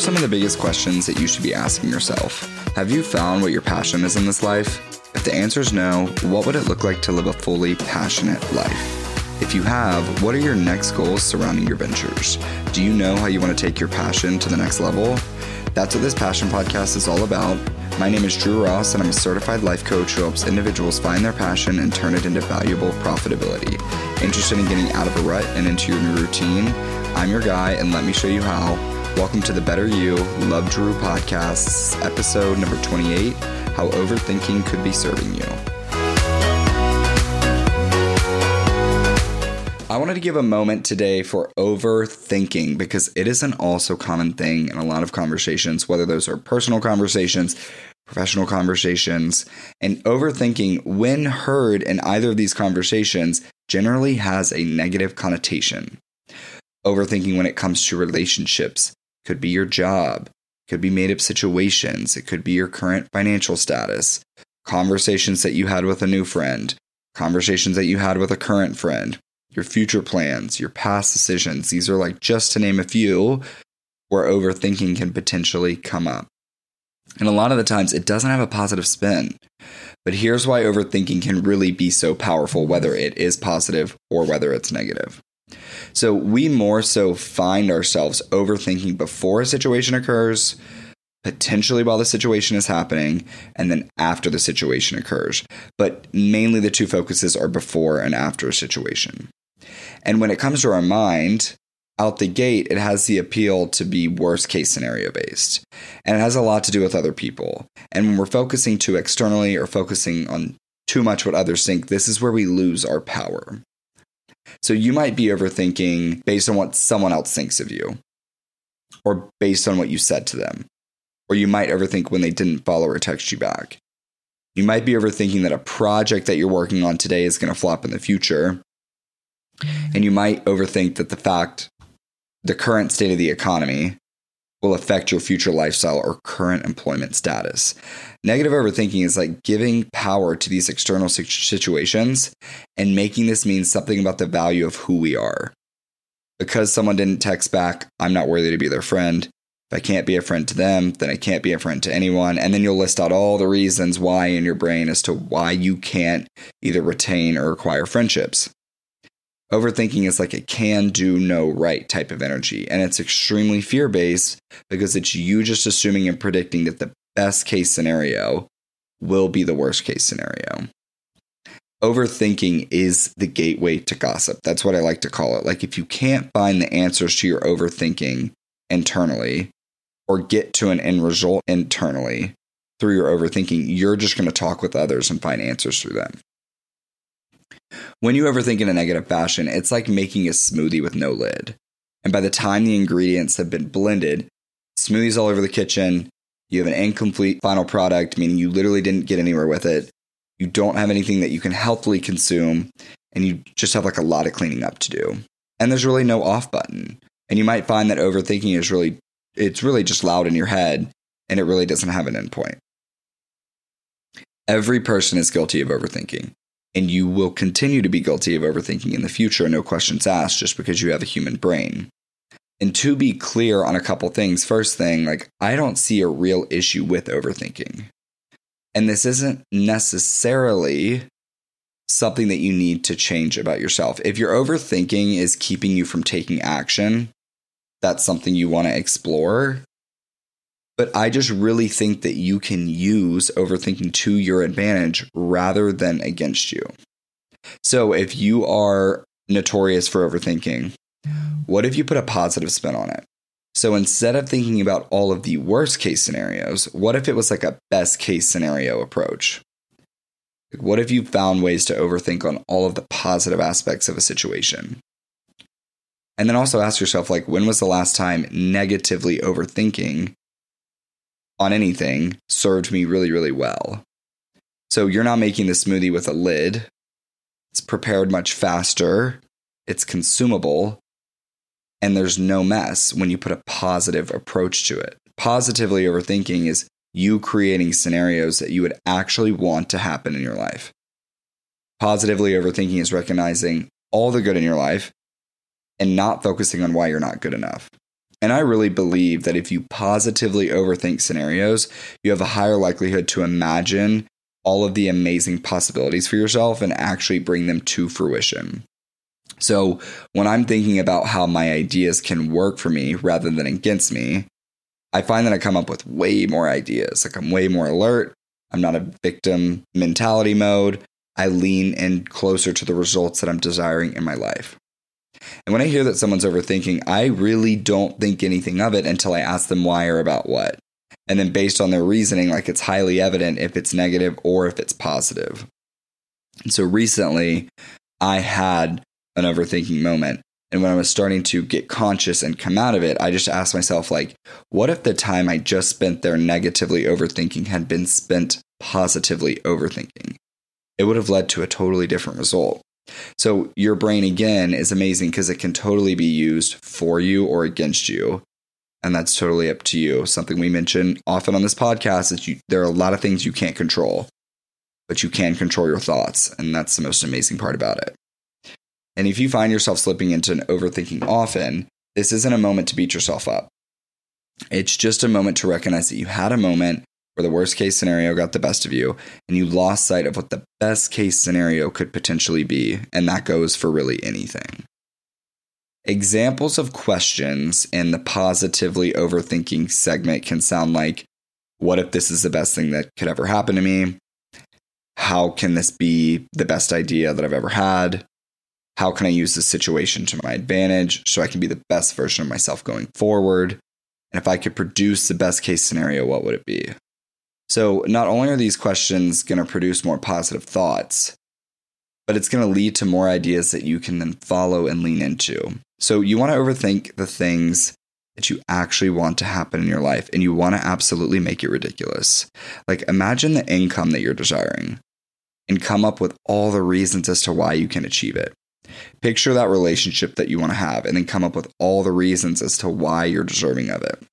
are some of the biggest questions that you should be asking yourself? Have you found what your passion is in this life? If the answer is no, what would it look like to live a fully passionate life? If you have, what are your next goals surrounding your ventures? Do you know how you want to take your passion to the next level? That's what this Passion Podcast is all about. My name is Drew Ross, and I'm a certified life coach who helps individuals find their passion and turn it into valuable profitability. Interested in getting out of a rut and into your new routine? I'm your guy, and let me show you how. Welcome to the Better You Love Drew Podcasts, episode number 28 How Overthinking Could Be Serving You. I wanted to give a moment today for overthinking because it is an also common thing in a lot of conversations, whether those are personal conversations, professional conversations, and overthinking, when heard in either of these conversations, generally has a negative connotation. Overthinking when it comes to relationships could be your job, could be made up situations, it could be your current financial status, conversations that you had with a new friend, conversations that you had with a current friend, your future plans, your past decisions. These are like just to name a few where overthinking can potentially come up. And a lot of the times it doesn't have a positive spin. But here's why overthinking can really be so powerful, whether it is positive or whether it's negative. So we more so find ourselves overthinking before a situation occurs, potentially while the situation is happening, and then after the situation occurs. But mainly the two focuses are before and after a situation. And when it comes to our mind, out the gate, it has the appeal to be worst case scenario based. And it has a lot to do with other people. And when we're focusing too externally or focusing on too much what others think, this is where we lose our power. So you might be overthinking based on what someone else thinks of you or based on what you said to them. Or you might overthink when they didn't follow or text you back. You might be overthinking that a project that you're working on today is going to flop in the future. And you might overthink that the fact the current state of the economy will affect your future lifestyle or current employment status. Negative overthinking is like giving power to these external situations and making this mean something about the value of who we are. Because someone didn't text back, I'm not worthy to be their friend. If I can't be a friend to them, then I can't be a friend to anyone. And then you'll list out all the reasons why in your brain as to why you can't either retain or acquire friendships. Overthinking is like a can do no right type of energy, and it's extremely fear based because it's you just assuming and predicting that the best case scenario will be the worst case scenario. Overthinking is the gateway to gossip. That's what I like to call it. Like, if you can't find the answers to your overthinking internally or get to an end result internally through your overthinking, you're just going to talk with others and find answers through them. When you overthink in a negative fashion, it's like making a smoothie with no lid. And by the time the ingredients have been blended, smoothies all over the kitchen, you have an incomplete final product, meaning you literally didn't get anywhere with it. You don't have anything that you can healthily consume, and you just have like a lot of cleaning up to do. And there's really no off button. And you might find that overthinking is really, it's really just loud in your head, and it really doesn't have an endpoint. Every person is guilty of overthinking and you will continue to be guilty of overthinking in the future, no questions asked, just because you have a human brain. And to be clear on a couple things, first thing, like I don't see a real issue with overthinking. And this isn't necessarily something that you need to change about yourself. If your overthinking is keeping you from taking action, that's something you want to explore. But I just really think that you can use overthinking to your advantage rather than against you. So if you are notorious for overthinking, what if you put a positive spin on it? So instead of thinking about all of the worst case scenarios, what if it was like a best case scenario approach? What if you found ways to overthink on all of the positive aspects of a situation? And then also ask yourself like when was the last time negatively overthinking on anything served me really, really well. So you're not making the smoothie with a lid. It's prepared much faster, it's consumable, and there's no mess when you put a positive approach to it. Positively overthinking is you creating scenarios that you would actually want to happen in your life. Positively overthinking is recognizing all the good in your life and not focusing on why you're not good enough. And I really believe that if you positively overthink scenarios, you have a higher likelihood to imagine all of the amazing possibilities for yourself and actually bring them to fruition. So, when I'm thinking about how my ideas can work for me rather than against me, I find that I come up with way more ideas. Like I'm way more alert. I'm not a victim mentality mode. I lean in closer to the results that I'm desiring in my life. And when I hear that someone's overthinking, I really don't think anything of it until I ask them why or about what. And then based on their reasoning, like it's highly evident if it's negative or if it's positive. And so recently, I had an overthinking moment. And when I was starting to get conscious and come out of it, I just asked myself, like, what if the time I just spent there negatively overthinking had been spent positively overthinking? It would have led to a totally different result. So, your brain again is amazing because it can totally be used for you or against you. And that's totally up to you. Something we mention often on this podcast is you, there are a lot of things you can't control, but you can control your thoughts. And that's the most amazing part about it. And if you find yourself slipping into an overthinking often, this isn't a moment to beat yourself up. It's just a moment to recognize that you had a moment where the worst case scenario got the best of you and you lost sight of what the best case scenario could potentially be. And that goes for really anything. Examples of questions in the positively overthinking segment can sound like What if this is the best thing that could ever happen to me? How can this be the best idea that I've ever had? How can I use this situation to my advantage so I can be the best version of myself going forward? And if I could produce the best case scenario, what would it be? So, not only are these questions going to produce more positive thoughts, but it's going to lead to more ideas that you can then follow and lean into. So, you want to overthink the things that you actually want to happen in your life, and you want to absolutely make it ridiculous. Like, imagine the income that you're desiring and come up with all the reasons as to why you can achieve it. Picture that relationship that you want to have and then come up with all the reasons as to why you're deserving of it.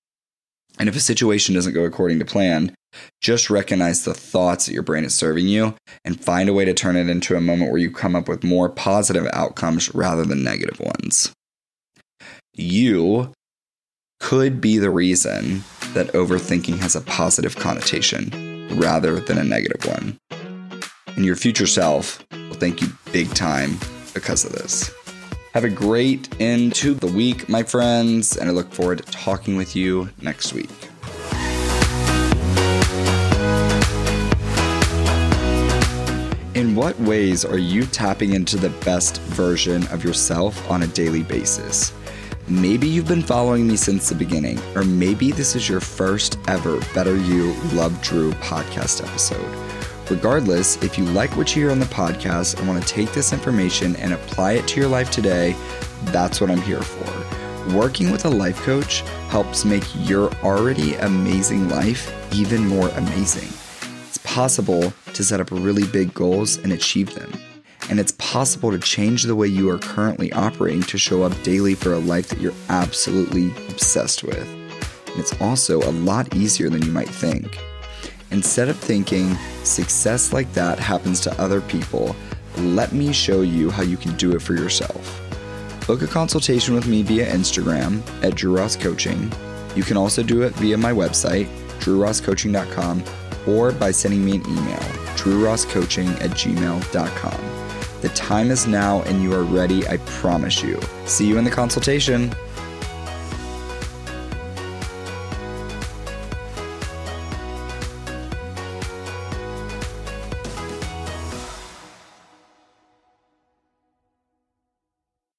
And if a situation doesn't go according to plan, just recognize the thoughts that your brain is serving you and find a way to turn it into a moment where you come up with more positive outcomes rather than negative ones. You could be the reason that overthinking has a positive connotation rather than a negative one. And your future self will thank you big time because of this. Have a great end to the week, my friends, and I look forward to talking with you next week. In what ways are you tapping into the best version of yourself on a daily basis? Maybe you've been following me since the beginning, or maybe this is your first ever Better You Love Drew podcast episode. Regardless, if you like what you hear on the podcast and want to take this information and apply it to your life today, that's what I'm here for. Working with a life coach helps make your already amazing life even more amazing. It's possible to set up really big goals and achieve them. And it's possible to change the way you are currently operating to show up daily for a life that you're absolutely obsessed with. And it's also a lot easier than you might think. Instead of thinking success like that happens to other people, let me show you how you can do it for yourself. Book a consultation with me via Instagram at Drew Ross Coaching. You can also do it via my website, drewrosscoaching.com, or by sending me an email, drewrosscoaching at gmail.com. The time is now and you are ready, I promise you. See you in the consultation.